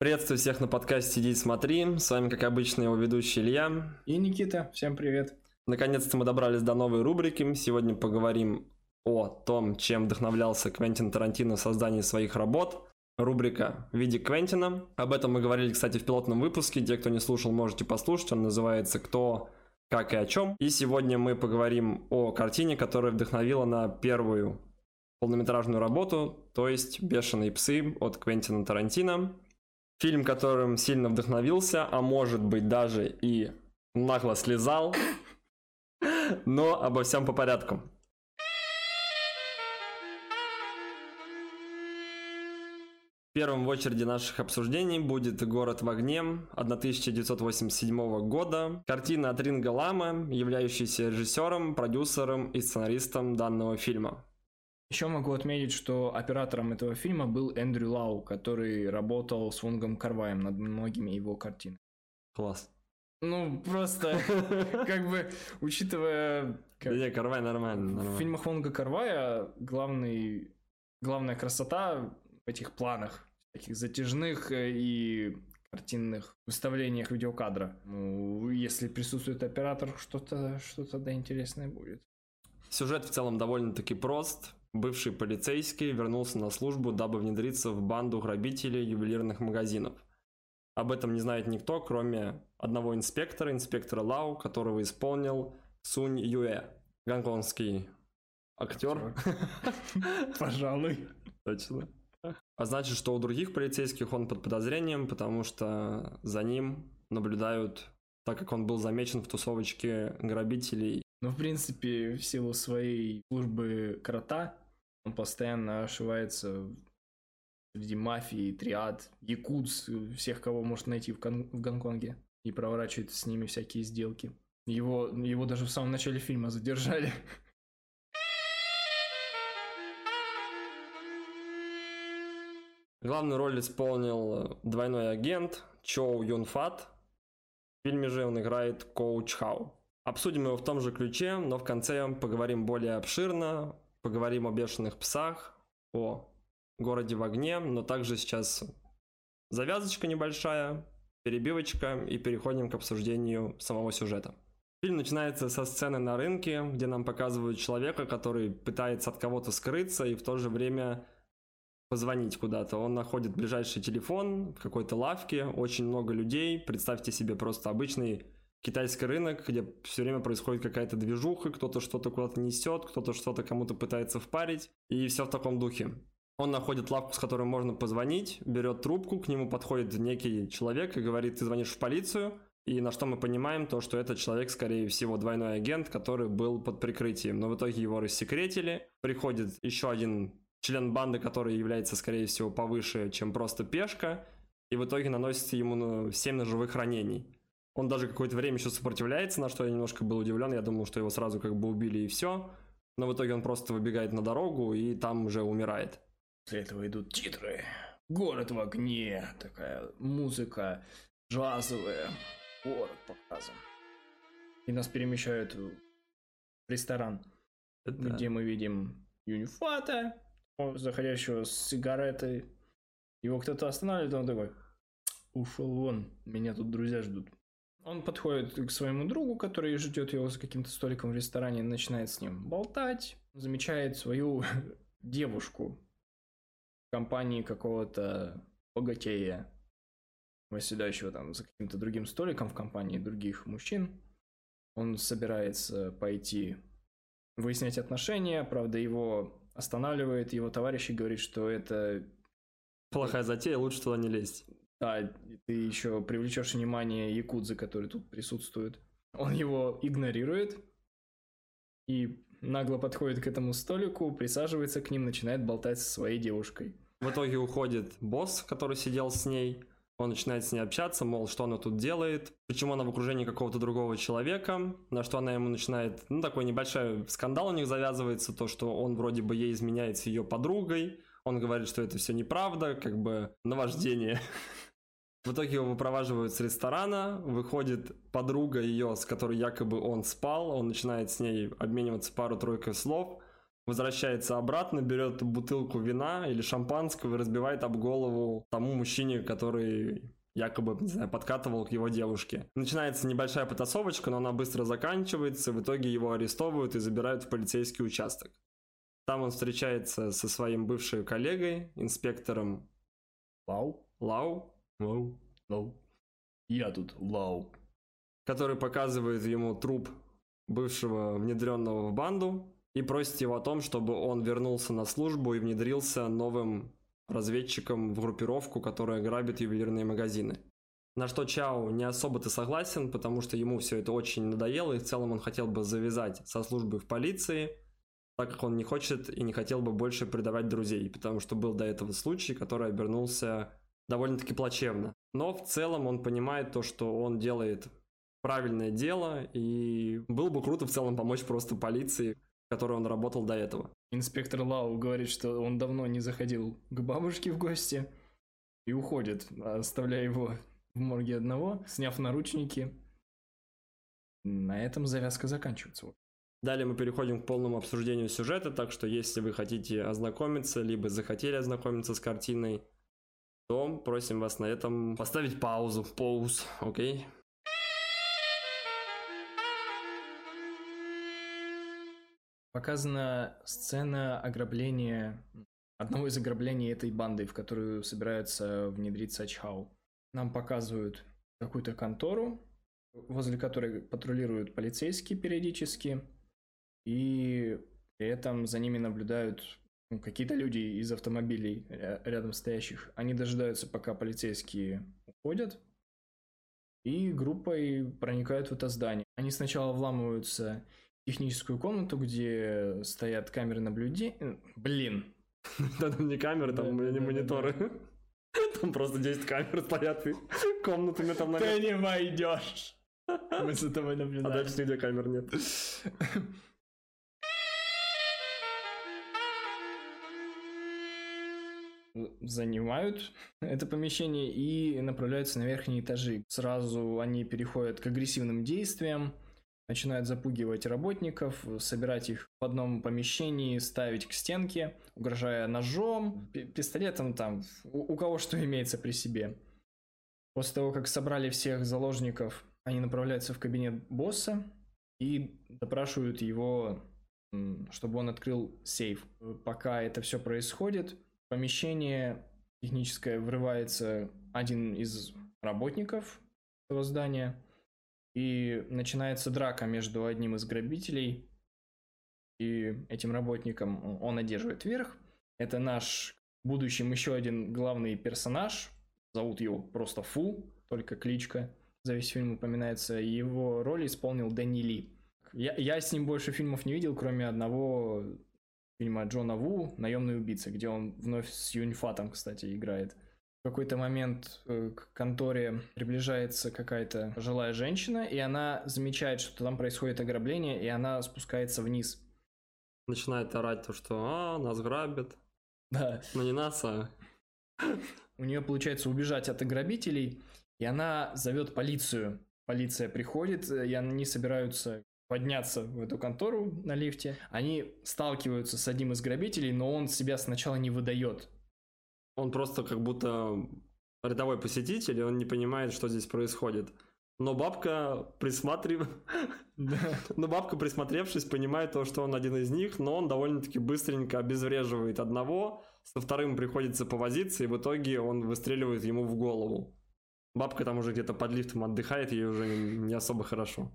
Приветствую всех на подкасте «Сиди и смотри». С вами, как обычно, его ведущий Илья. И Никита. Всем привет. Наконец-то мы добрались до новой рубрики. Сегодня поговорим о том, чем вдохновлялся Квентин Тарантино в создании своих работ. Рубрика «В виде Квентина». Об этом мы говорили, кстати, в пилотном выпуске. Те, кто не слушал, можете послушать. Он называется «Кто, как и о чем». И сегодня мы поговорим о картине, которая вдохновила на первую полнометражную работу, то есть «Бешеные псы» от Квентина Тарантино. Фильм, которым сильно вдохновился, а может быть даже и нагло слезал. Но обо всем по порядку. Первым в очереди наших обсуждений будет «Город в огне» 1987 года. Картина от Ринга Лама, являющийся режиссером, продюсером и сценаристом данного фильма. Еще могу отметить, что оператором этого фильма был Эндрю Лау, который работал с Вонгом Карваем над многими его картинами. Класс. Ну, просто, как бы, учитывая... Как... Не, Карвай нормально, нормально. В фильмах Вонга Карвая главный, главная красота в этих планах, таких затяжных э, и картинных выставлениях видеокадра. Ну, если присутствует оператор, что-то что-то да интересное будет. Сюжет в целом довольно-таки прост. Бывший полицейский вернулся на службу, дабы внедриться в банду грабителей ювелирных магазинов. Об этом не знает никто, кроме одного инспектора, инспектора Лау, которого исполнил Сунь Юэ, гонконгский актер. Пожалуй. Точно. А значит, что у других полицейских он под подозрением, потому что за ним наблюдают, так как он был замечен в тусовочке грабителей. Ну, в принципе, в силу своей службы крота, он постоянно ошивается среди мафии, триад, якутс, всех, кого может найти в, Кон- в Гонконге. И проворачивает с ними всякие сделки. Его, его даже в самом начале фильма задержали. Главную роль исполнил двойной агент Чоу Юн Фат. В фильме же он играет Коуч Хау. Обсудим его в том же ключе, но в конце поговорим более обширно поговорим о бешеных псах, о городе в огне, но также сейчас завязочка небольшая, перебивочка и переходим к обсуждению самого сюжета. Фильм начинается со сцены на рынке, где нам показывают человека, который пытается от кого-то скрыться и в то же время позвонить куда-то. Он находит ближайший телефон в какой-то лавке, очень много людей. Представьте себе просто обычный китайский рынок, где все время происходит какая-то движуха, кто-то что-то куда-то несет, кто-то что-то кому-то пытается впарить, и все в таком духе. Он находит лавку, с которой можно позвонить, берет трубку, к нему подходит некий человек и говорит, ты звонишь в полицию, и на что мы понимаем то, что этот человек, скорее всего, двойной агент, который был под прикрытием. Но в итоге его рассекретили. Приходит еще один член банды, который является, скорее всего, повыше, чем просто пешка. И в итоге наносится ему 7 ну, ножевых ранений. Он даже какое-то время еще сопротивляется, на что я немножко был удивлен. Я думал, что его сразу как бы убили и все. Но в итоге он просто выбегает на дорогу и там уже умирает. После этого идут титры. Город в огне. Такая музыка джазовая. Город показан. И нас перемещают в ресторан, Это... где мы видим Юнифата, заходящего с сигаретой. Его кто-то останавливает, он такой, ушел вон, меня тут друзья ждут. Он подходит к своему другу, который ждет его за каким-то столиком в ресторане, начинает с ним болтать, замечает свою девушку в компании какого-то богатея, восседающего там за каким-то другим столиком в компании других мужчин. Он собирается пойти выяснять отношения, правда, его останавливает его товарищ и говорит, что это... Плохая затея, лучше туда не лезть. Да, ты еще привлечешь внимание Якудзы, который тут присутствует. Он его игнорирует и нагло подходит к этому столику, присаживается к ним, начинает болтать со своей девушкой. В итоге уходит босс, который сидел с ней. Он начинает с ней общаться, мол, что она тут делает, почему она в окружении какого-то другого человека, на что она ему начинает, ну, такой небольшой скандал у них завязывается, то, что он вроде бы ей изменяет с ее подругой, он говорит, что это все неправда, как бы наваждение. В итоге его выпроваживают с ресторана, выходит подруга ее, с которой якобы он спал, он начинает с ней обмениваться пару-тройкой слов. возвращается обратно, берет бутылку вина или шампанского и разбивает об голову тому мужчине, который якобы, не знаю, подкатывал к его девушке. Начинается небольшая потасовочка, но она быстро заканчивается, в итоге его арестовывают и забирают в полицейский участок. Там он встречается со своим бывшим коллегой, инспектором Лау? Лау, Лау? Лау? Я тут Лау. который показывает ему труп бывшего внедренного в банду и просит его о том, чтобы он вернулся на службу и внедрился новым разведчиком в группировку, которая грабит ювелирные магазины. На что Чао не особо-то согласен, потому что ему все это очень надоело, и в целом он хотел бы завязать со службы в полиции, так как он не хочет и не хотел бы больше предавать друзей, потому что был до этого случай, который обернулся довольно-таки плачевно. Но в целом он понимает то, что он делает правильное дело, и было бы круто в целом помочь просто полиции, в которой он работал до этого. Инспектор Лау говорит, что он давно не заходил к бабушке в гости и уходит, оставляя его в морге одного, сняв наручники. На этом завязка заканчивается. Далее мы переходим к полному обсуждению сюжета, так что если вы хотите ознакомиться, либо захотели ознакомиться с картиной, то просим вас на этом поставить паузу, пауз, окей? Показана сцена ограбления, одного из ограблений этой банды, в которую собирается внедриться Чхау. Нам показывают какую-то контору, возле которой патрулируют полицейские периодически, и при этом за ними наблюдают какие-то люди из автомобилей рядом стоящих. Они дожидаются, пока полицейские уходят, и группой проникают в это здание. Они сначала вламываются техническую комнату, где стоят камеры наблюдения. Блин. Да, там не камеры, там не мониторы. Там просто 10 камер стоят и комнатами там Ты не войдешь. Мы за тобой наблюдаем. А дальше нигде камер нет. занимают это помещение и направляются на верхние этажи. Сразу они переходят к агрессивным действиям, начинают запугивать работников, собирать их в одном помещении, ставить к стенке, угрожая ножом, пистолетом там, у, кого что имеется при себе. После того, как собрали всех заложников, они направляются в кабинет босса и допрашивают его, чтобы он открыл сейф. Пока это все происходит, помещение техническое врывается один из работников этого здания – и начинается драка между одним из грабителей и этим работником. Он одерживает верх. Это наш в будущем еще один главный персонаж. Зовут его просто Фу, только кличка. За весь фильм упоминается. Его роль исполнил Дэнни Ли. Я, я с ним больше фильмов не видел, кроме одного фильма Джона Ву «Наемный убийца», где он вновь с Юньфатом, кстати, играет. В какой-то момент э, к конторе приближается какая-то жилая женщина, и она замечает, что там происходит ограбление, и она спускается вниз. Начинает орать то, что «А, нас грабят». Да. Но не нас, а... У нее получается убежать от ограбителей, и она зовет полицию. Полиция приходит, и они собираются подняться в эту контору на лифте. Они сталкиваются с одним из грабителей, но он себя сначала не выдает. Он просто как будто рядовой посетитель, и он не понимает, что здесь происходит. Но бабка присматрив... но бабка, присмотревшись, понимает то, что он один из них, но он довольно-таки быстренько обезвреживает одного, со вторым приходится повозиться, и в итоге он выстреливает ему в голову. Бабка там уже где-то под лифтом отдыхает, ей уже не особо хорошо.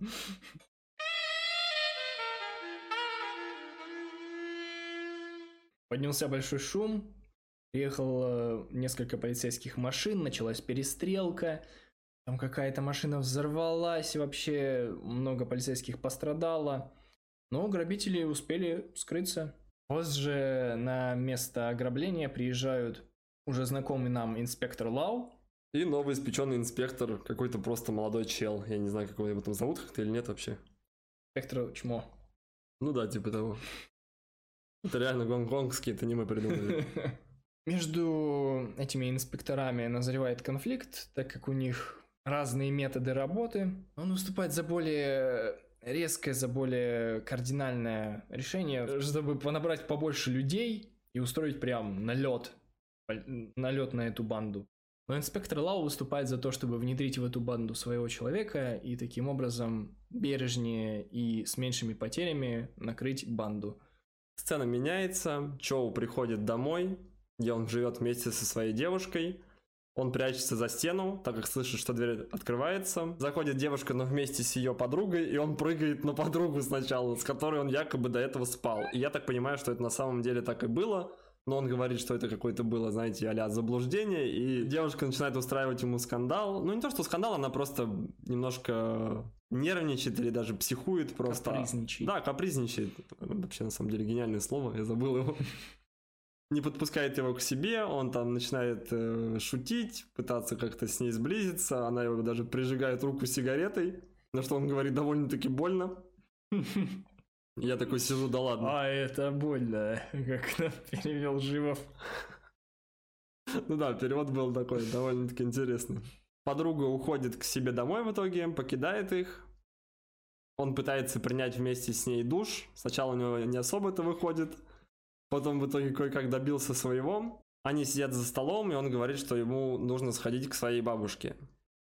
Поднялся большой шум, Приехало несколько полицейских машин, началась перестрелка, там какая-то машина взорвалась, вообще много полицейских пострадало. Но грабители успели скрыться. Позже на место ограбления приезжают уже знакомый нам инспектор Лау. И новый испеченный инспектор, какой-то просто молодой чел. Я не знаю, как его там зовут как-то или нет вообще. Инспектор Чмо. Ну да, типа того. Это реально гонконгский, это не мы придумали. Между этими инспекторами назревает конфликт, так как у них разные методы работы. Он выступает за более резкое, за более кардинальное решение, чтобы набрать побольше людей и устроить прям налет, налет на эту банду. Но инспектор Лау выступает за то, чтобы внедрить в эту банду своего человека и таким образом бережнее и с меньшими потерями накрыть банду. Сцена меняется, Чоу приходит домой, где он живет вместе со своей девушкой. Он прячется за стену, так как слышит, что дверь открывается. Заходит девушка, но вместе с ее подругой, и он прыгает на подругу сначала, с которой он якобы до этого спал. И я так понимаю, что это на самом деле так и было но он говорит, что это какое-то было, знаете, а заблуждение, и девушка начинает устраивать ему скандал. Ну, не то, что скандал, она просто немножко нервничает или даже психует просто. Капризничает. Да, капризничает. Вообще, на самом деле, гениальное слово, я забыл его. Не подпускает его к себе, он там начинает э, шутить, пытаться как-то с ней сблизиться, она его даже прижигает руку сигаретой, на что он говорит довольно-таки больно. Я такой сижу, да ладно. А, это больно, как перевел Живов. Ну да, перевод был такой довольно-таки интересный. Подруга уходит к себе домой в итоге, покидает их. Он пытается принять вместе с ней душ. Сначала у него не особо это выходит. Потом в итоге кое-как добился своего. Они сидят за столом, и он говорит, что ему нужно сходить к своей бабушке.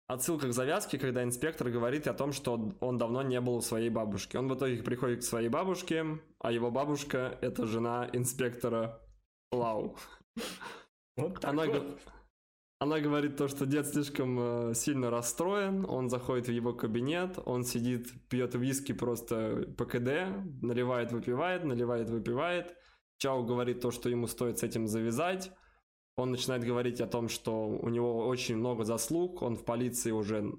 Отсылка к завязке, когда инспектор говорит о том, что он давно не был у своей бабушки. Он в итоге приходит к своей бабушке, а его бабушка – это жена инспектора Лау. Вот она, она говорит то, что дед слишком э, сильно расстроен, он заходит в его кабинет, он сидит, пьет виски просто по КД, наливает, выпивает, наливает, выпивает. Чао говорит то, что ему стоит с этим завязать. Он начинает говорить о том, что у него очень много заслуг, он в полиции уже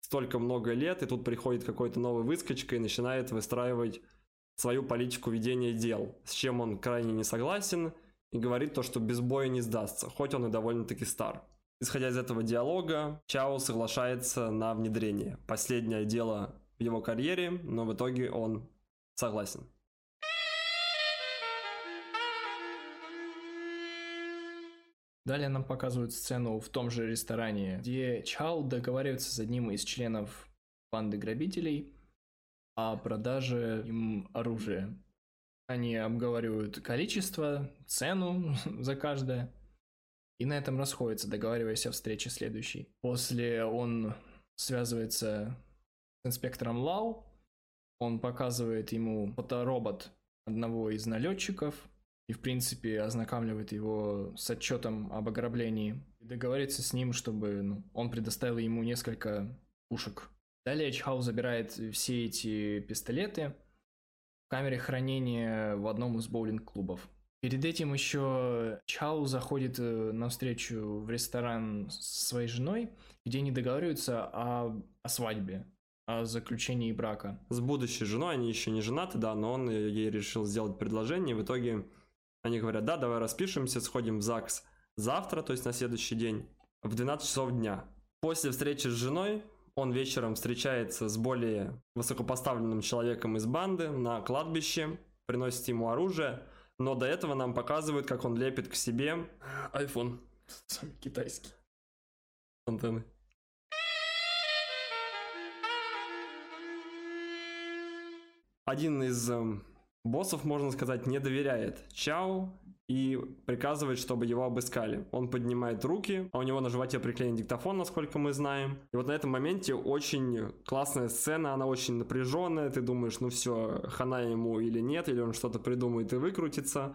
столько много лет, и тут приходит какой-то новый выскочка и начинает выстраивать свою политику ведения дел, с чем он крайне не согласен и говорит то, что без боя не сдастся, хоть он и довольно-таки стар. Исходя из этого диалога, Чао соглашается на внедрение. Последнее дело в его карьере, но в итоге он согласен. Далее нам показывают сцену в том же ресторане, где Чао договаривается с одним из членов банды грабителей о продаже им оружия. Они обговаривают количество, цену за каждое, и на этом расходятся, договариваясь о встрече следующей. После он связывается с инспектором Лау, он показывает ему фоторобот одного из налетчиков, и, в принципе, ознакомливает его с отчетом об ограблении. И договорится с ним, чтобы ну, он предоставил ему несколько пушек. Далее Чхау забирает все эти пистолеты в камере хранения в одном из боулинг-клубов. Перед этим еще Чау заходит э, на встречу в ресторан с своей женой, где они договариваются о, о свадьбе, о заключении брака. С будущей женой, они еще не женаты, да, но он ей решил сделать предложение, в итоге они говорят, да, давай распишемся, сходим в ЗАГС завтра, то есть на следующий день, в 12 часов дня. После встречи с женой он вечером встречается с более высокопоставленным человеком из банды на кладбище, приносит ему оружие, но до этого нам показывают, как он лепит к себе iPhone. Китайский. Антенны. Один из эм, боссов, можно сказать, не доверяет Чао и приказывает, чтобы его обыскали. Он поднимает руки, а у него на животе приклеен диктофон, насколько мы знаем. И вот на этом моменте очень классная сцена, она очень напряженная. Ты думаешь, ну все, хана ему или нет, или он что-то придумает и выкрутится.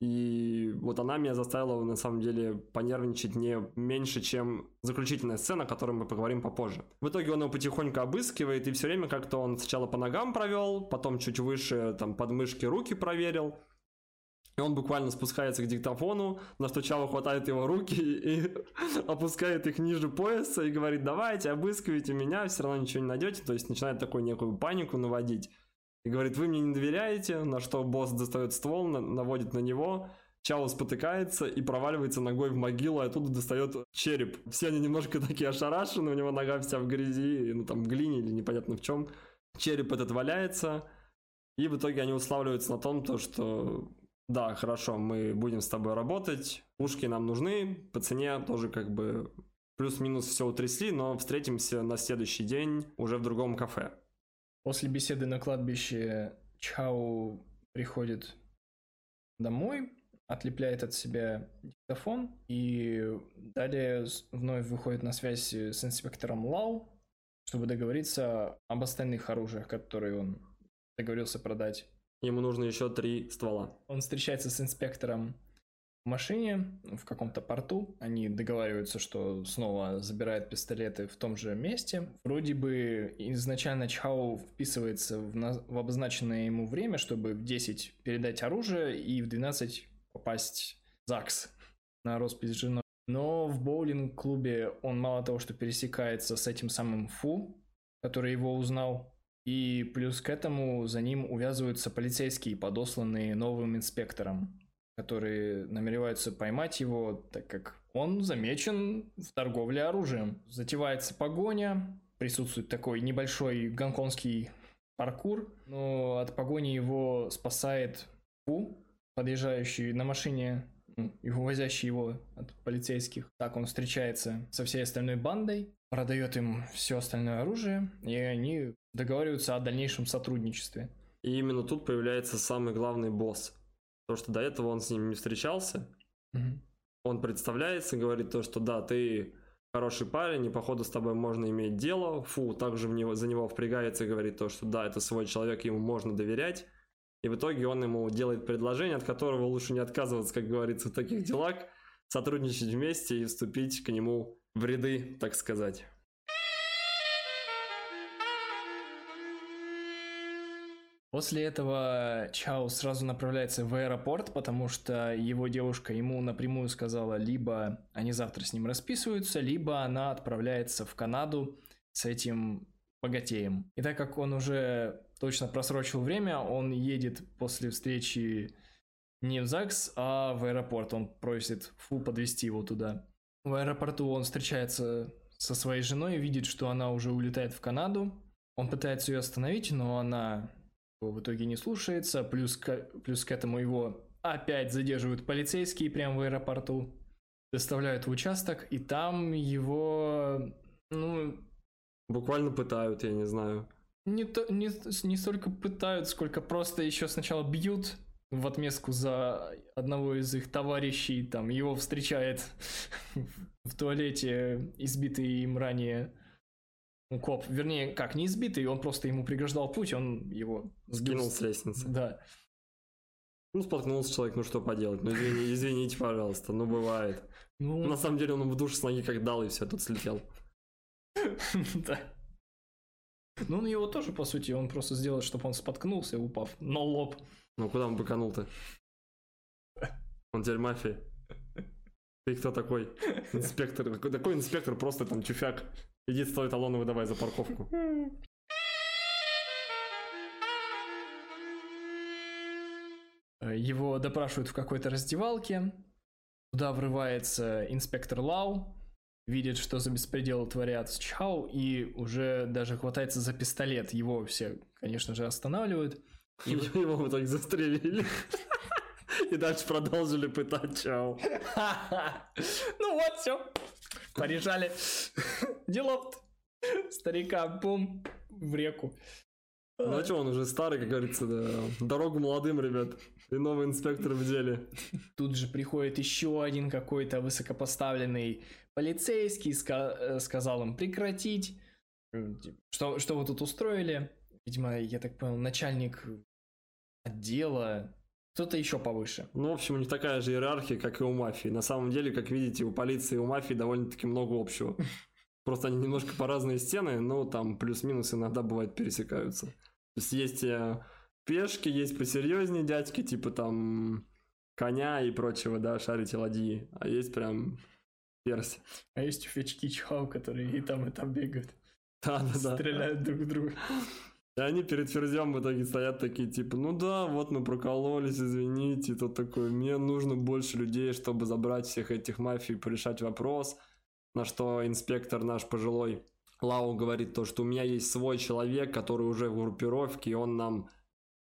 И вот она меня заставила, на самом деле, понервничать не меньше, чем заключительная сцена, о которой мы поговорим попозже. В итоге он его потихоньку обыскивает, и все время как-то он сначала по ногам провел, потом чуть выше, там, подмышки руки проверил. И он буквально спускается к диктофону, на что Чао хватает его руки и опускает их ниже пояса и говорит, давайте, обыскивайте меня, все равно ничего не найдете. То есть начинает такую некую панику наводить и говорит, вы мне не доверяете, на что босс достает ствол, наводит на него, Чао спотыкается и проваливается ногой в могилу, и оттуда достает череп. Все они немножко такие ошарашены, у него нога вся в грязи, ну там в глине или непонятно в чем. Череп этот валяется, и в итоге они уславливаются на том, то, что да, хорошо, мы будем с тобой работать, пушки нам нужны, по цене тоже как бы плюс-минус все утрясли, но встретимся на следующий день уже в другом кафе. После беседы на кладбище Чао приходит домой, отлепляет от себя диктофон и далее вновь выходит на связь с инспектором Лау, чтобы договориться об остальных оружиях, которые он договорился продать. Ему нужно еще три ствола. Он встречается с инспектором в машине в каком-то порту. Они договариваются, что снова забирают пистолеты в том же месте. Вроде бы изначально Чхау вписывается в, на... в обозначенное ему время, чтобы в 10 передать оружие и в 12 попасть в ЗАГС на женой. Но в боулинг-клубе он мало того, что пересекается с этим самым Фу, который его узнал, и плюс к этому за ним увязываются полицейские, подосланные новым инспектором, которые намереваются поймать его, так как он замечен в торговле оружием. Затевается погоня, присутствует такой небольшой гонконгский паркур, но от погони его спасает Фу, подъезжающий на машине ну, и увозящий его от полицейских. Так он встречается со всей остальной бандой, продает им все остальное оружие, и они договариваются о дальнейшем сотрудничестве. И именно тут появляется самый главный босс. Потому что до этого он с ним не встречался. Угу. Он представляется, говорит то, что да, ты хороший парень, и походу с тобой можно иметь дело. Фу, также в него, за него впрягается говорит то, что да, это свой человек, ему можно доверять. И в итоге он ему делает предложение, от которого лучше не отказываться, как говорится, в таких делах, сотрудничать вместе и вступить к нему в ряды, так сказать. После этого Чао сразу направляется в аэропорт, потому что его девушка ему напрямую сказала, либо они завтра с ним расписываются, либо она отправляется в Канаду с этим богатеем. И так как он уже точно просрочил время, он едет после встречи не в ЗАГС, а в аэропорт. Он просит Фу подвести его туда. В аэропорту он встречается со своей женой, видит, что она уже улетает в Канаду. Он пытается ее остановить, но она его в итоге не слушается. Плюс к, плюс к этому его опять задерживают полицейские прямо в аэропорту. Доставляют в участок, и там его, ну... Буквально пытают, я не знаю не, то, не, не столько пытают, сколько просто еще сначала бьют в отместку за одного из их товарищей, там его встречает в туалете избитый им ранее коп. Вернее, как, не избитый, он просто ему преграждал путь, он его сгинул с лестницы. Да. Ну, споткнулся человек, ну что поделать, ну извини, извините, пожалуйста, ну бывает. Ну... На самом деле он в душ с ноги как дал и все, тут слетел. Да. Ну, он его тоже, по сути, он просто сделал, чтобы он споткнулся, упав на лоб. Ну, куда он быканул-то? Он теперь мафия. Ты кто такой? Инспектор. Такой инспектор просто там чуфяк. Иди стой талоны выдавай за парковку. Его допрашивают в какой-то раздевалке. Туда врывается инспектор Лау, видит, что за беспредел творят с Чхау, и уже даже хватается за пистолет. Его все, конечно же, останавливают. И его в итоге застрелили. И дальше продолжили пытать Чао. Ну вот, все. Порежали. Делов старика, бум, в реку. Ну а что, он уже старый, как говорится, да. Дорогу молодым, ребят. И новый инспектор в деле. Тут же приходит еще один какой-то высокопоставленный полицейский, ска- э, сказал им прекратить. Что, что вы тут устроили? Видимо, я так понял, начальник отдела, кто-то еще повыше. Ну, в общем, у них такая же иерархия, как и у мафии. На самом деле, как видите, у полиции и у мафии довольно-таки много общего. Просто они немножко по разные стены, но там плюс-минус иногда бывает пересекаются. То есть есть э, пешки, есть посерьезнее дядьки, типа там коня и прочего, да, шарите ладьи. А есть прям перси. А есть уфечки чхау, которые и там, и там бегают. Да, да, да. Стреляют друг в друга. И они перед ферзем в итоге стоят такие, типа, ну да, вот мы прокололись, извините. И тот такой, мне нужно больше людей, чтобы забрать всех этих мафий, порешать вопрос. На что инспектор наш пожилой Лау говорит то, что у меня есть свой человек, который уже в группировке, и он нам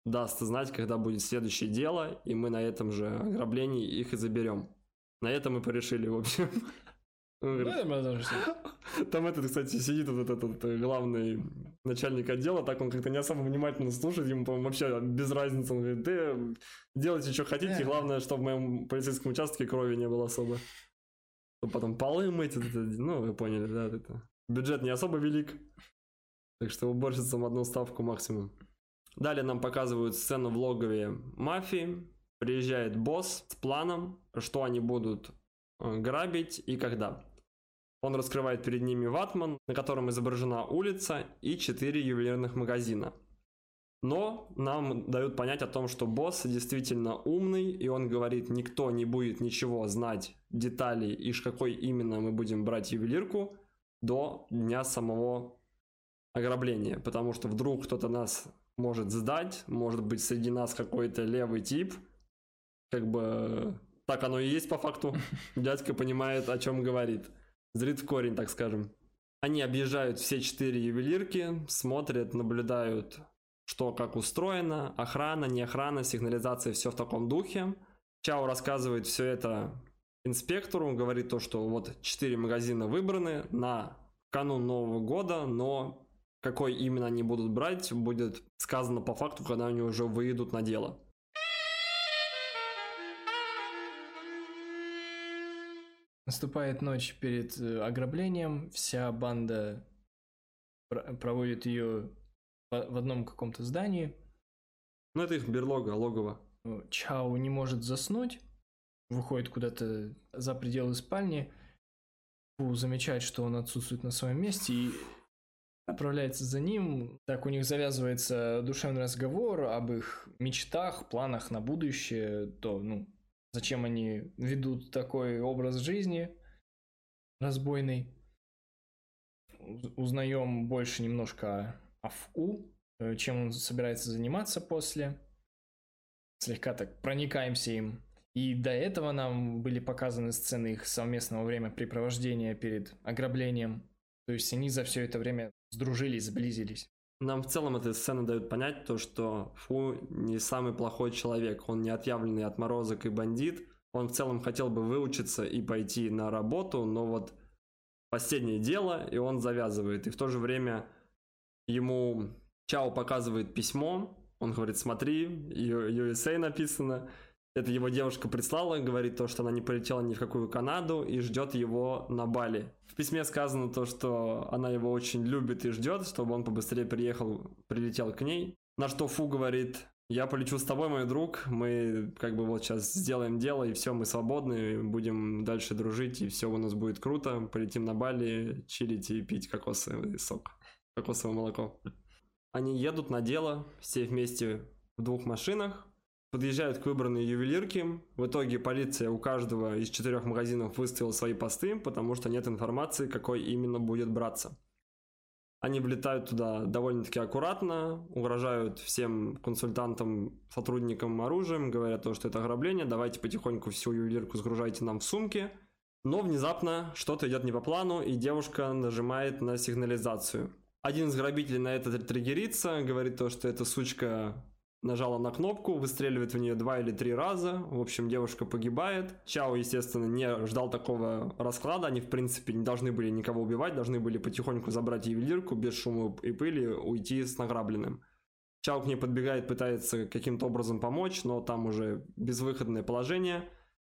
даст знать, когда будет следующее дело, и мы на этом же ограблении их и заберем. На этом мы порешили, в общем. Там этот, кстати, сидит вот этот э, главный начальник отдела, так он как-то не особо внимательно слушает, ему, по-моему, вообще без разницы. Он говорит, да, делайте, что хотите, Да. главное, чтобы в моем полицейском участке крови не было особо. Потом полы мыть, это- ну, вы поняли, да, это. Бюджет не особо велик, так что уборщицам одну ставку максимум. Далее нам показывают сцену в логове мафии. Приезжает босс с планом, что они будут э, грабить и когда. Он раскрывает перед ними ватман, на котором изображена улица и четыре ювелирных магазина. Но нам дают понять о том, что босс действительно умный, и он говорит, никто не будет ничего знать, деталей и какой именно мы будем брать ювелирку до дня самого ограбления. Потому что вдруг кто-то нас может сдать, может быть среди нас какой-то левый тип, как бы так оно и есть по факту. Дядька понимает, о чем говорит. Зрит в корень, так скажем. Они объезжают все четыре ювелирки, смотрят, наблюдают, что как устроено, охрана, не охрана, сигнализация, все в таком духе. Чао рассказывает все это инспектору, говорит то, что вот четыре магазина выбраны на канун Нового года, но какой именно они будут брать, будет сказано по факту, когда они уже выйдут на дело. Наступает ночь перед э, ограблением, вся банда про- проводит ее в в одном каком-то здании. Ну, это их берлога, логово. Э, Чао не может заснуть, выходит куда-то за пределы спальни. Фу замечает, что он отсутствует на своем месте и отправляется за ним. Так у них завязывается душевный разговор об их мечтах, планах на будущее, то, ну, зачем они ведут такой образ жизни разбойный. Уз- Узнаем больше немножко о ФУ, э, чем он собирается заниматься после слегка так проникаемся им. И до этого нам были показаны сцены их совместного времяпрепровождения перед ограблением. То есть они за все это время сдружились, сблизились. Нам в целом эта сцена дает понять то, что Фу не самый плохой человек, он не отъявленный отморозок и бандит. Он в целом хотел бы выучиться и пойти на работу, но вот последнее дело, и он завязывает. И в то же время ему Чао показывает письмо, он говорит, смотри, USA написано. Это его девушка прислала, говорит то, что она не полетела ни в какую Канаду и ждет его на Бали. В письме сказано то, что она его очень любит и ждет, чтобы он побыстрее приехал, прилетел к ней. На что Фу говорит, я полечу с тобой, мой друг, мы как бы вот сейчас сделаем дело, и все, мы свободны, будем дальше дружить, и все у нас будет круто, полетим на Бали, чилить и пить кокосовый сок, кокосовое молоко. Они едут на дело, все вместе в двух машинах, подъезжают к выбранной ювелирке. В итоге полиция у каждого из четырех магазинов выставила свои посты, потому что нет информации, какой именно будет браться. Они влетают туда довольно-таки аккуратно, угрожают всем консультантам, сотрудникам оружием, говорят то, что это ограбление, давайте потихоньку всю ювелирку сгружайте нам в сумки. Но внезапно что-то идет не по плану, и девушка нажимает на сигнализацию. Один из грабителей на это триггерится, говорит то, что эта сучка нажала на кнопку, выстреливает в нее два или три раза. В общем, девушка погибает. Чао, естественно, не ждал такого расклада. Они, в принципе, не должны были никого убивать, должны были потихоньку забрать ювелирку, без шума и пыли, уйти с награбленным. Чао к ней подбегает, пытается каким-то образом помочь, но там уже безвыходное положение.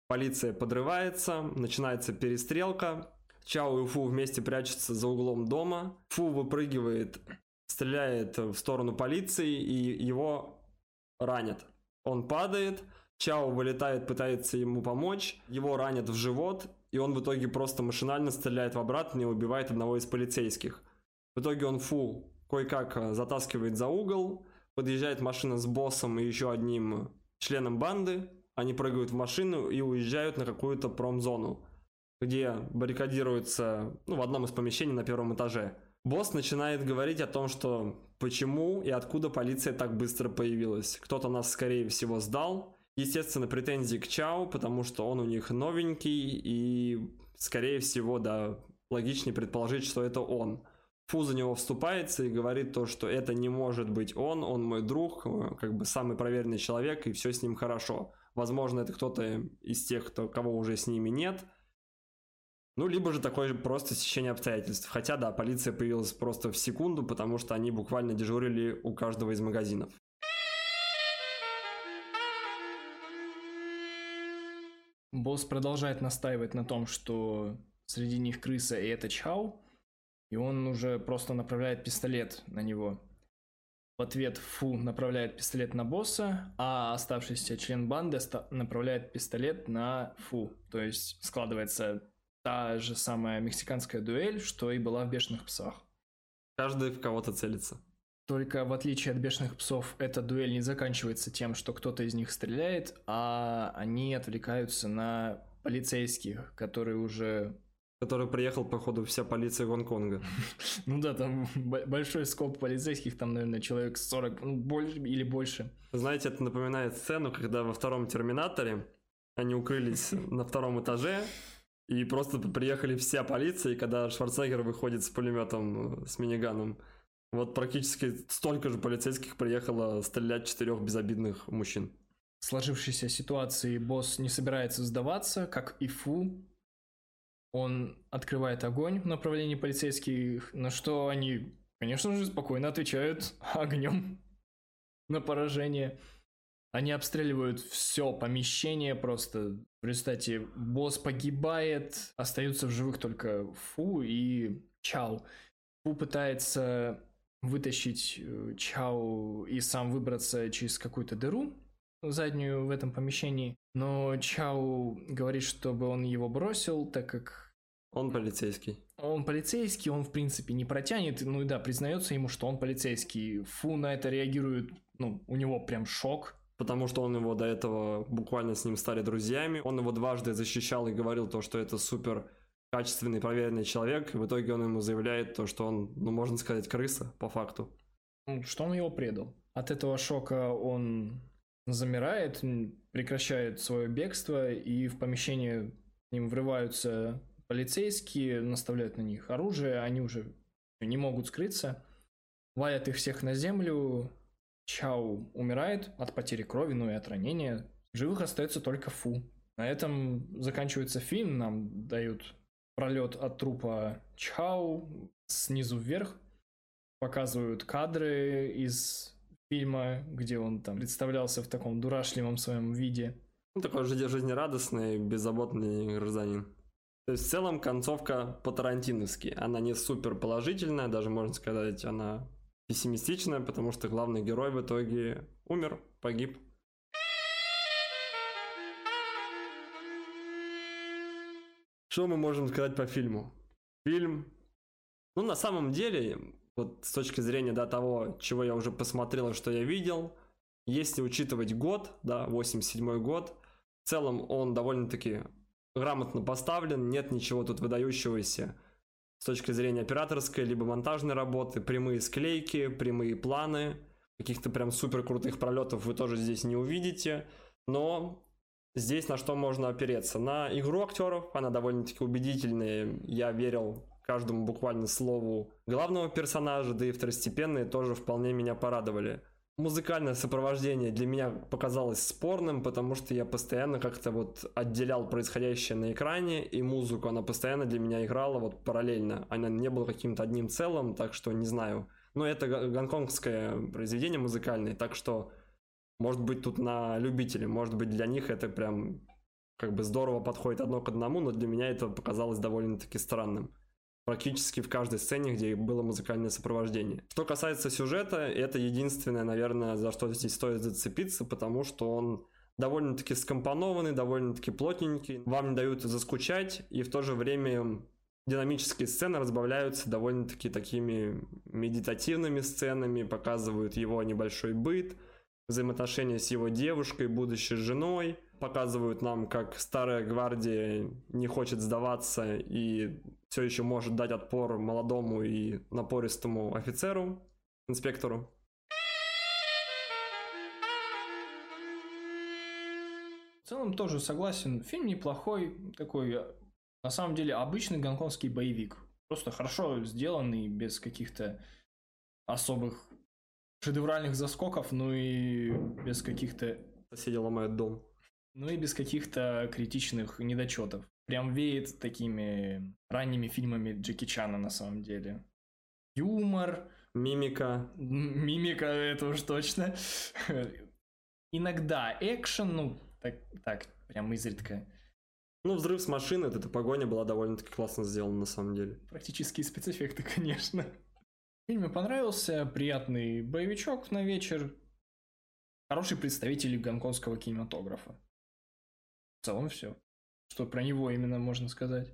Полиция подрывается, начинается перестрелка. Чао и Фу вместе прячутся за углом дома. Фу выпрыгивает, стреляет в сторону полиции, и его ранят. Он падает, Чао вылетает, пытается ему помочь, его ранят в живот, и он в итоге просто машинально стреляет в обратно и убивает одного из полицейских. В итоге он Фу кое-как э, затаскивает за угол, подъезжает машина с боссом и еще одним членом банды, они прыгают в машину и уезжают на какую-то промзону, где баррикадируются ну, в одном из помещений на первом этаже. Босс начинает говорить о том, что почему и откуда полиция так быстро появилась. Кто-то нас, скорее всего, сдал. Естественно, претензии к Чао, потому что он у них новенький, и, скорее всего, да, логичнее предположить, что это он. Фу за него вступается и говорит то, что это не может быть он, он мой друг, э, как бы самый проверенный человек, и все с ним хорошо. Возможно, это кто-то из тех, кто, кого уже с ними нет. Ну, либо же такое просто сечение обстоятельств. Хотя, да, полиция появилась просто в секунду, потому что они буквально дежурили у каждого из магазинов. Босс продолжает настаивать на том, что среди них крыса и это Чау, и он уже просто направляет пистолет на него. В ответ Фу направляет пистолет на босса, а оставшийся член банды направляет пистолет на Фу. То есть складывается та же самая мексиканская дуэль, что и была в «Бешеных псах». Каждый в кого-то целится. Только в отличие от бешеных псов, эта дуэль не заканчивается тем, что кто-то из них стреляет, а они отвлекаются на полицейских, которые уже... Который приехал, походу, вся полиция Гонконга. Ну да, там большой скоп полицейских, там, наверное, человек 40 ну, больше или больше. Знаете, это напоминает сцену, когда во втором Терминаторе они укрылись на втором этаже, и просто приехали вся полиция, и когда Шварценеггер выходит с пулеметом, э, с миниганом, вот практически столько же полицейских приехало стрелять четырех безобидных мужчин. В сложившейся ситуации босс не собирается сдаваться, как и Фу. Он открывает огонь в направлении полицейских, на что они, конечно же, спокойно отвечают огнем на поражение. Они обстреливают все помещение просто. В результате босс погибает, остаются в живых только Фу и Чао. Фу пытается вытащить э, Чао и сам выбраться через какую-то дыру заднюю в этом помещении. Но Чао говорит, чтобы он его бросил, так как... Он полицейский. Он полицейский, он в принципе не протянет. Ну и да, признается ему, что он полицейский. Фу на это реагирует, ну, у него прям шок. Потому что он его до этого буквально с ним стали друзьями. Он его дважды защищал и говорил то, что это супер качественный, проверенный человек, в итоге он ему заявляет то, что он, ну, можно сказать, крыса, по факту. Ну, что он его предал. От этого шока он замирает, прекращает свое бегство, и в помещение к ним врываются полицейские, наставляют на них оружие, они уже не могут скрыться, валят их всех на землю, Чау умирает от потери крови, ну и от ранения. Живых остается только Фу. На этом заканчивается фильм, нам дают пролет от трупа Чхау снизу вверх. Показывают кадры из фильма, где он там представлялся в таком дурашливом своем виде. Ну, такой жизнерадостный, беззаботный гражданин. То есть в целом концовка по-тарантиновски. Она не супер положительная, даже можно сказать, она пессимистичная, потому что главный герой в итоге умер, погиб. Что мы можем сказать по фильму? Фильм, ну, на самом деле, вот с точки зрения, да, того, чего я уже посмотрел что я видел, если учитывать год, да, 87 год, в целом он довольно-таки грамотно поставлен, нет ничего тут выдающегося с точки зрения операторской либо монтажной работы, прямые склейки, прямые планы, каких-то прям супер крутых пролетов вы тоже здесь не увидите, но Здесь на что можно опереться? На игру актеров, она довольно-таки убедительная. Я верил каждому буквально слову главного персонажа, да и второстепенные тоже вполне меня порадовали. Музыкальное сопровождение для меня показалось спорным, потому что я постоянно как-то вот отделял происходящее на экране, и музыку она постоянно для меня играла вот параллельно. Она не была каким-то одним целым, так что не знаю. Но это гонконгское произведение музыкальное, так что может быть, тут на любителей, может быть, для них это прям как бы здорово подходит одно к одному, но для меня это показалось довольно-таки странным. Практически в каждой сцене, где было музыкальное сопровождение. Что касается сюжета, это единственное, наверное, за что здесь стоит зацепиться, потому что он довольно-таки скомпонованный, довольно-таки плотненький. Вам не дают заскучать, и в то же время динамические сцены разбавляются довольно-таки такими медитативными сценами, показывают его небольшой быт – взаимоотношения с его девушкой, будущей женой. Показывают нам, как старая гвардия не хочет сдаваться и все еще может дать отпор молодому и напористому офицеру, инспектору. В целом тоже согласен. Фильм неплохой, такой, на самом деле, обычный гонконгский боевик. Просто хорошо сделанный, без каких-то особых шедевральных заскоков, ну и без каких-то... Соседи ломают дом. Ну и без каких-то критичных недочетов. Прям веет такими ранними фильмами Джеки Чана на самом деле. Юмор. Мимика. Мимика, это уж точно. Иногда экшен, ну, так, так прям изредка. Ну, взрыв с машины, эта погоня была довольно-таки классно сделана на самом деле. Практически спецэффекты, конечно. Фильм мне понравился, приятный боевичок на вечер, хороший представитель гонконгского кинематографа. В целом все. Что про него именно можно сказать?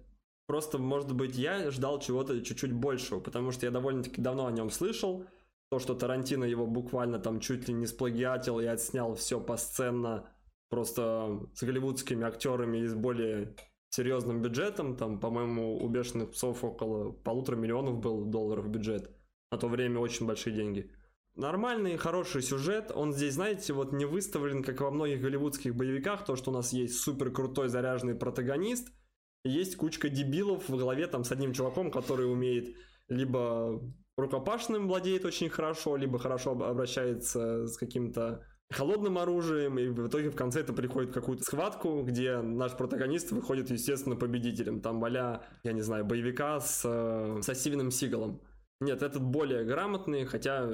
Просто, может быть, я ждал чего-то чуть-чуть большего, потому что я довольно-таки давно о нем слышал. То, что Тарантино его буквально там чуть ли не сплагиатил и отснял все посценно просто с голливудскими актерами и с более серьезным бюджетом. Там, по-моему, у «Бешеных псов» около полутора миллионов был долларов бюджет. На то время очень большие деньги. Нормальный, хороший сюжет. Он здесь, знаете, вот не выставлен, как во многих голливудских боевиках, то, что у нас есть супер крутой заряженный протагонист, есть кучка дебилов в голове там с одним чуваком, который умеет либо рукопашным владеет очень хорошо, либо хорошо обращается с каким-то холодным оружием, и в итоге в конце это приходит в какую-то схватку, где наш протагонист выходит, естественно, победителем. Там валя, я не знаю, боевика с, со Стивеном Сигалом. Нет, этот более грамотный, хотя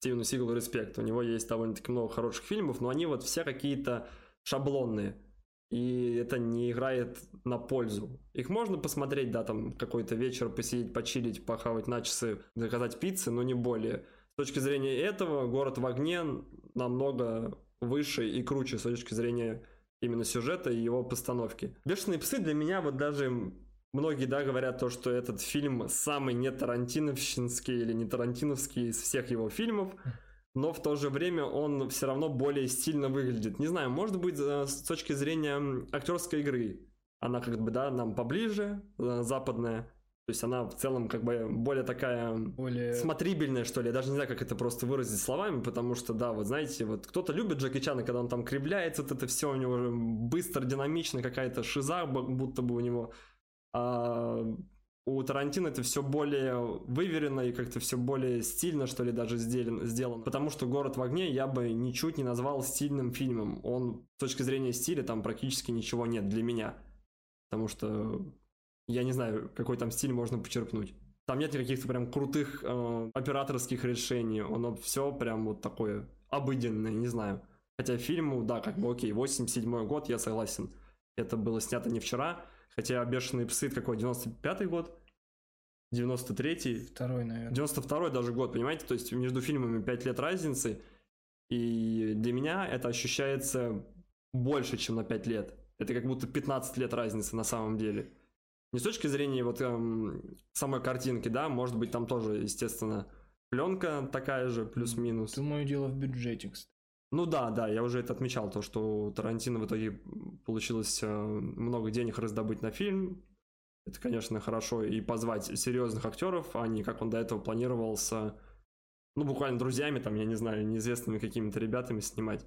Стивену Сигалу респект. У него есть довольно-таки много хороших фильмов, но они вот все какие-то шаблонные. И это не играет на пользу. Их можно посмотреть, да, там какой-то вечер посидеть, почилить, похавать на часы, заказать пиццы, но не более. С точки зрения этого, «Город в огне» намного выше и круче с точки зрения именно сюжета и его постановки. «Бешеные псы» для меня вот даже Многие, да, говорят то, что этот фильм самый не тарантиновщинский или не тарантиновский из всех его фильмов, но в то же время он все равно более стильно выглядит. Не знаю, может быть, э, с точки зрения актерской игры, она как бы, да, нам поближе, э, западная, то есть она в целом как бы более такая более... смотрибельная, что ли. Я даже не знаю, как это просто выразить словами, потому что, да, вот знаете, вот кто-то любит Джеки Чана, когда он там кривляется, вот это все у него быстро, динамично, какая-то шиза, будто бы у него а у Тарантино это все более выверено и как-то все более стильно, что ли, даже сделано. Потому что «Город в огне» я бы ничуть не назвал стильным фильмом. Он с точки зрения стиля там практически ничего нет для меня. Потому что я не знаю, какой там стиль можно почерпнуть. Там нет каких-то прям крутых э, операторских решений. Оно все прям вот такое обыденное, не знаю. Хотя фильму, да, как бы окей, 87 год, я согласен. Это было снято не вчера, Хотя «Бешеные псы» это какой, 95-й год? 93-й? Второй, наверное. 92-й даже год, понимаете? То есть между фильмами 5 лет разницы. И для меня это ощущается больше, чем на 5 лет. Это как будто 15 лет разницы на самом деле. Не с точки зрения вот эм, самой картинки, да, может быть там тоже, естественно, пленка такая же, плюс-минус. Думаю, дело в бюджете, кстати. Ну да, да, я уже это отмечал, то, что Тарантино в итоге получилось э, много денег раздобыть на фильм. Это, конечно, хорошо. И позвать серьезных актеров, а не как он до этого планировал с, ну, буквально друзьями, там, я не знаю, неизвестными какими-то ребятами снимать.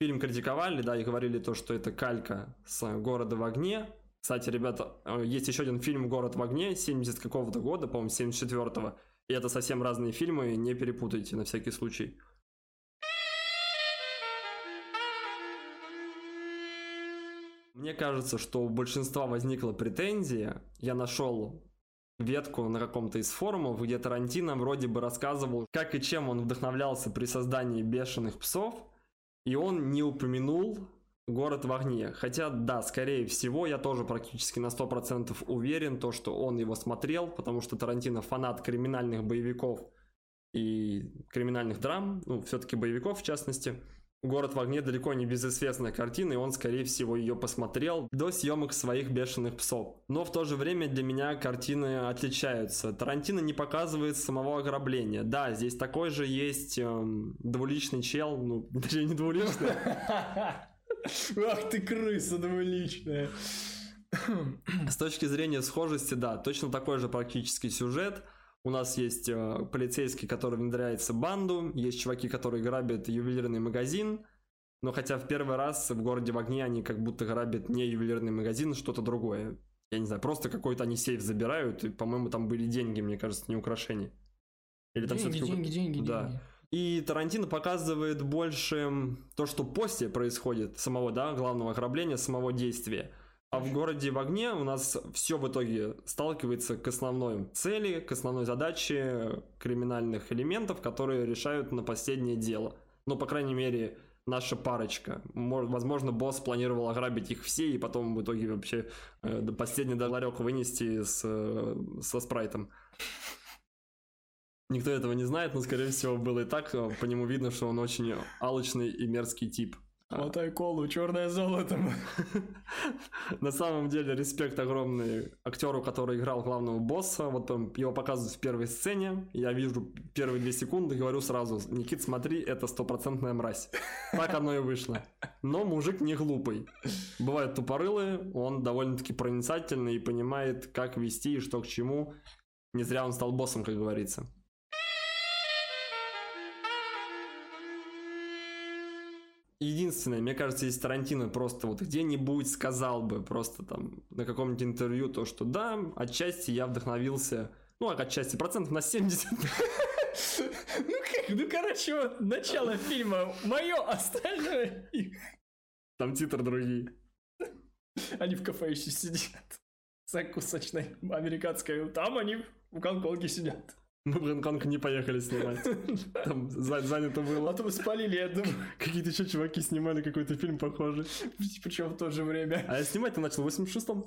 Фильм критиковали, да, и говорили то, что это калька с «Города в огне». Кстати, ребята, э, есть еще один фильм «Город в огне» 70 какого-то года, по-моему, 74-го. И это совсем разные фильмы, не перепутайте на всякий случай. Мне кажется, что у большинства возникла претензия. Я нашел ветку на каком-то из форумов, где Тарантино вроде бы рассказывал, как и чем он вдохновлялся при создании «Бешеных псов», и он не упомянул «Город в огне». Хотя, да, скорее всего, я тоже практически на 100% уверен, то, что он его смотрел, потому что Тарантино фанат криминальных боевиков и криминальных драм, ну, все-таки боевиков в частности – Город в огне далеко не безызвестная картина, и он, скорее всего, ее посмотрел до съемок своих бешеных псов. Но в то же время для меня картины отличаются. Тарантино не показывает самого ограбления. Да, здесь такой же есть эм, двуличный чел, ну, точнее, не двуличный. Ах ты крыса двуличная. С точки зрения схожести, да, точно такой же практически сюжет – у нас есть э, полицейский, который внедряется в банду, есть чуваки, которые грабят ювелирный магазин, но хотя в первый раз в городе в огне они как будто грабят не ювелирный магазин, что-то другое. Я не знаю, просто какой-то они сейф забирают, и, по-моему, там были деньги, мне кажется, не украшения. Или там деньги, деньги, деньги, да. деньги. И Тарантино показывает больше то, что после происходит самого, да, главного ограбления, самого действия. А в городе в огне у нас все в итоге сталкивается к основной цели, к основной задаче криминальных элементов, которые решают на последнее дело. Ну, по крайней мере, наша парочка. Возможно, босс планировал ограбить их все и потом в итоге вообще э, последний долларек вынести с, э, со спрайтом. Никто этого не знает, но, скорее всего, было и так. По нему видно, что он очень алчный и мерзкий тип. Мотай колу, черное золото. На самом деле, респект огромный актеру, который играл главного босса. Вот он его показывают в первой сцене. Я вижу первые две секунды, говорю сразу, Никит, смотри, это стопроцентная мразь. Так оно и вышло. Но мужик не глупый. Бывают тупорылые, он довольно-таки проницательный и понимает, как вести и что к чему. Не зря он стал боссом, как говорится. Единственное, мне кажется, если Тарантино просто вот где-нибудь сказал бы просто там на каком-нибудь интервью то, что да, отчасти я вдохновился, ну, а отчасти процентов на 70. Ну как, ну короче, вот начало фильма мое, остальное их. Там титры другие. Они в кафе еще сидят. Закусочной американской. Там они в Гонконге сидят. Мы в Гонконг не поехали снимать. Там занято было. А то мы спалили, я думаю. Какие-то еще чуваки снимали какой-то фильм похожий. Причем в то же время. А я снимать-то начал в 86-м.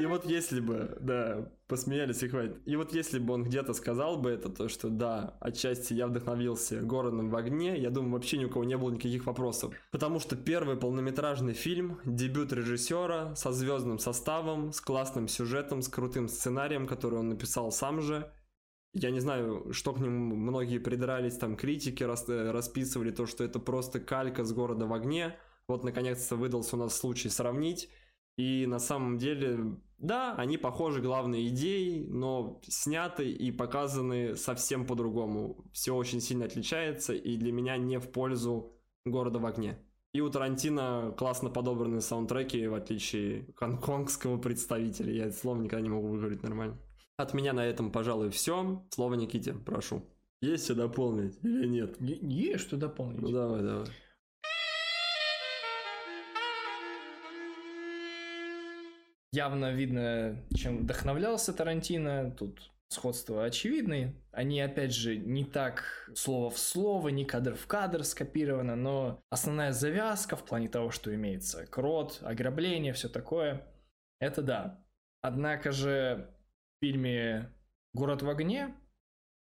И вот если бы, да, посмеялись и хватит. И вот если бы он где-то сказал бы это, то что да, отчасти я вдохновился городом в огне, я думаю, вообще ни у кого не было никаких вопросов. Потому что первый полнометражный фильм, дебют режиссера со звездным составом, с классным сюжетом, с крутым сценарием, который он написал сам же. Я не знаю, что к нему многие придрались, там критики рас, э, расписывали то, что это просто калька с города в огне. Вот наконец-то выдался у нас случай сравнить. И на самом деле, да, они похожи главной идеей, но сняты и показаны совсем по-другому. Все очень сильно отличается, и для меня не в пользу города в огне. И у Тарантино классно подобраны саундтреки, в отличие гонконгского представителя. Я это слово никогда не могу выговорить нормально. От меня на этом, пожалуй, все. Слово Никите, прошу. Есть что дополнить или нет? Есть что дополнить. Ну давай, давай. Явно видно, чем вдохновлялся Тарантино. Тут сходство очевидное. Они, опять же, не так слово в слово, не кадр в кадр скопировано, но основная завязка в плане того, что имеется крот, ограбление, все такое, это да. Однако же в фильме «Город в огне»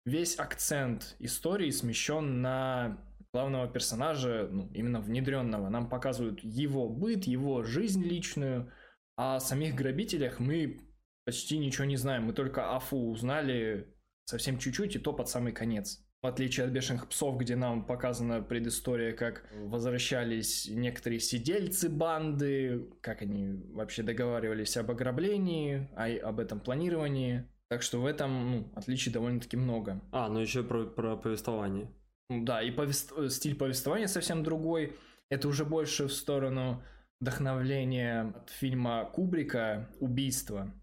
весь акцент истории смещен на главного персонажа, ну, именно внедренного. Нам показывают его быт, его жизнь личную, о самих грабителях мы почти ничего не знаем. Мы только Афу узнали совсем чуть-чуть, и то под самый конец. В отличие от «Бешеных псов», где нам показана предыстория, как возвращались некоторые сидельцы банды, как они вообще договаривались об ограблении, а об этом планировании. Так что в этом ну, отличий довольно-таки много. А, ну еще про, про повествование. Да, и повест... стиль повествования совсем другой. Это уже больше в сторону вдохновление от фильма Кубрика «Убийство».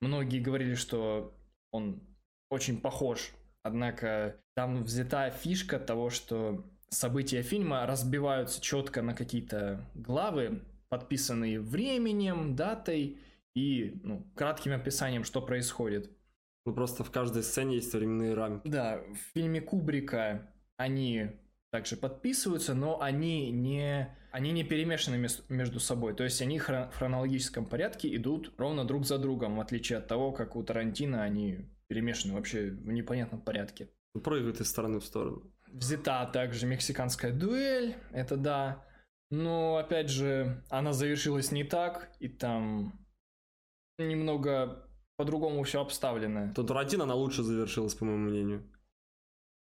Многие говорили, что он очень похож, однако там взята фишка того, что события фильма разбиваются четко на какие-то главы, подписанные временем, датой и ну, кратким описанием, что происходит. Ну просто в каждой сцене есть временные рамки. Да, в фильме Кубрика они также подписываются, но они не, они не перемешаны между собой. То есть они в хронологическом порядке идут ровно друг за другом, в отличие от того, как у Тарантино они перемешаны вообще в непонятном порядке. Прыгают из стороны в сторону. Взята также мексиканская дуэль, это да. Но, опять же, она завершилась не так, и там немного по-другому все обставлено. То Тарантино она лучше завершилась, по моему мнению.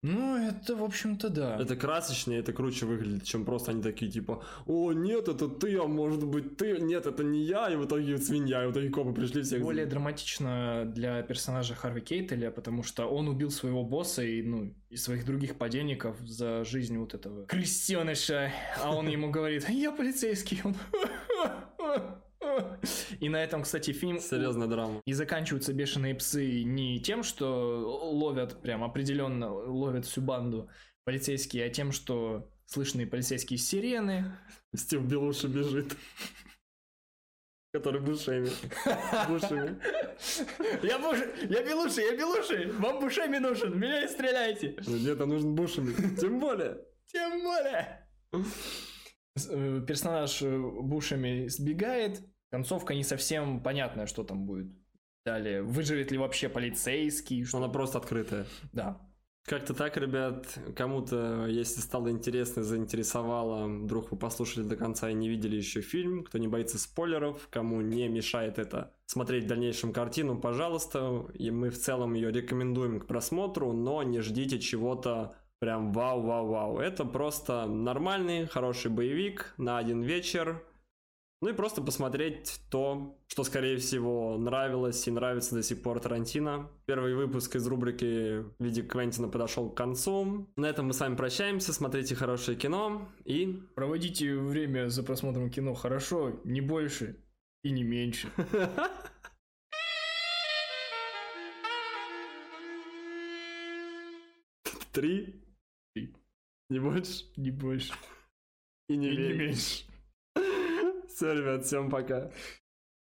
Ну, это, в общем-то, да. Это красочнее, это круче выглядит, чем просто они такие, типа, о, нет, это ты, а может быть ты, нет, это не я, и в итоге свинья, и в итоге копы пришли всех... Более драматично для персонажа Харви Кейтеля, потому что он убил своего босса и, ну, и своих других подельников за жизнь вот этого крестеныша, а он ему говорит, я полицейский, он... И на этом, кстати, фильм... Серьезная драма. И заканчиваются «Бешеные псы» не тем, что ловят, прям определенно ловят всю банду полицейские, а тем, что слышны полицейские сирены. Стив Белуши бежит. Который бушами. Бушами. Я буш... Я Белуши, я Белуши! Вам бушами нужен, меня не стреляйте! Нет, а нужен бушами. Тем более. Тем более! Э, персонаж э, бушами сбегает, концовка не совсем понятная, что там будет. Далее, выживет ли вообще полицейский? Что... Она просто открытая. Да. Как-то так, ребят, кому-то, если стало интересно, заинтересовало, вдруг вы послушали до конца и не видели еще фильм, кто не боится спойлеров, кому не мешает это смотреть в дальнейшем картину, пожалуйста, и мы в целом ее рекомендуем к просмотру, но не ждите чего-то прям вау-вау-вау. Это просто нормальный, хороший боевик на один вечер, ну и просто посмотреть то, что, скорее всего, нравилось и нравится до сих пор Тарантино. Первый выпуск из рубрики в виде Квентина подошел к концу. На этом мы с вами прощаемся. Смотрите хорошее кино и... Проводите время за просмотром кино хорошо, не больше и не меньше. Три? Не больше? Не больше. И не, меньше. Все, ребят, всем пока.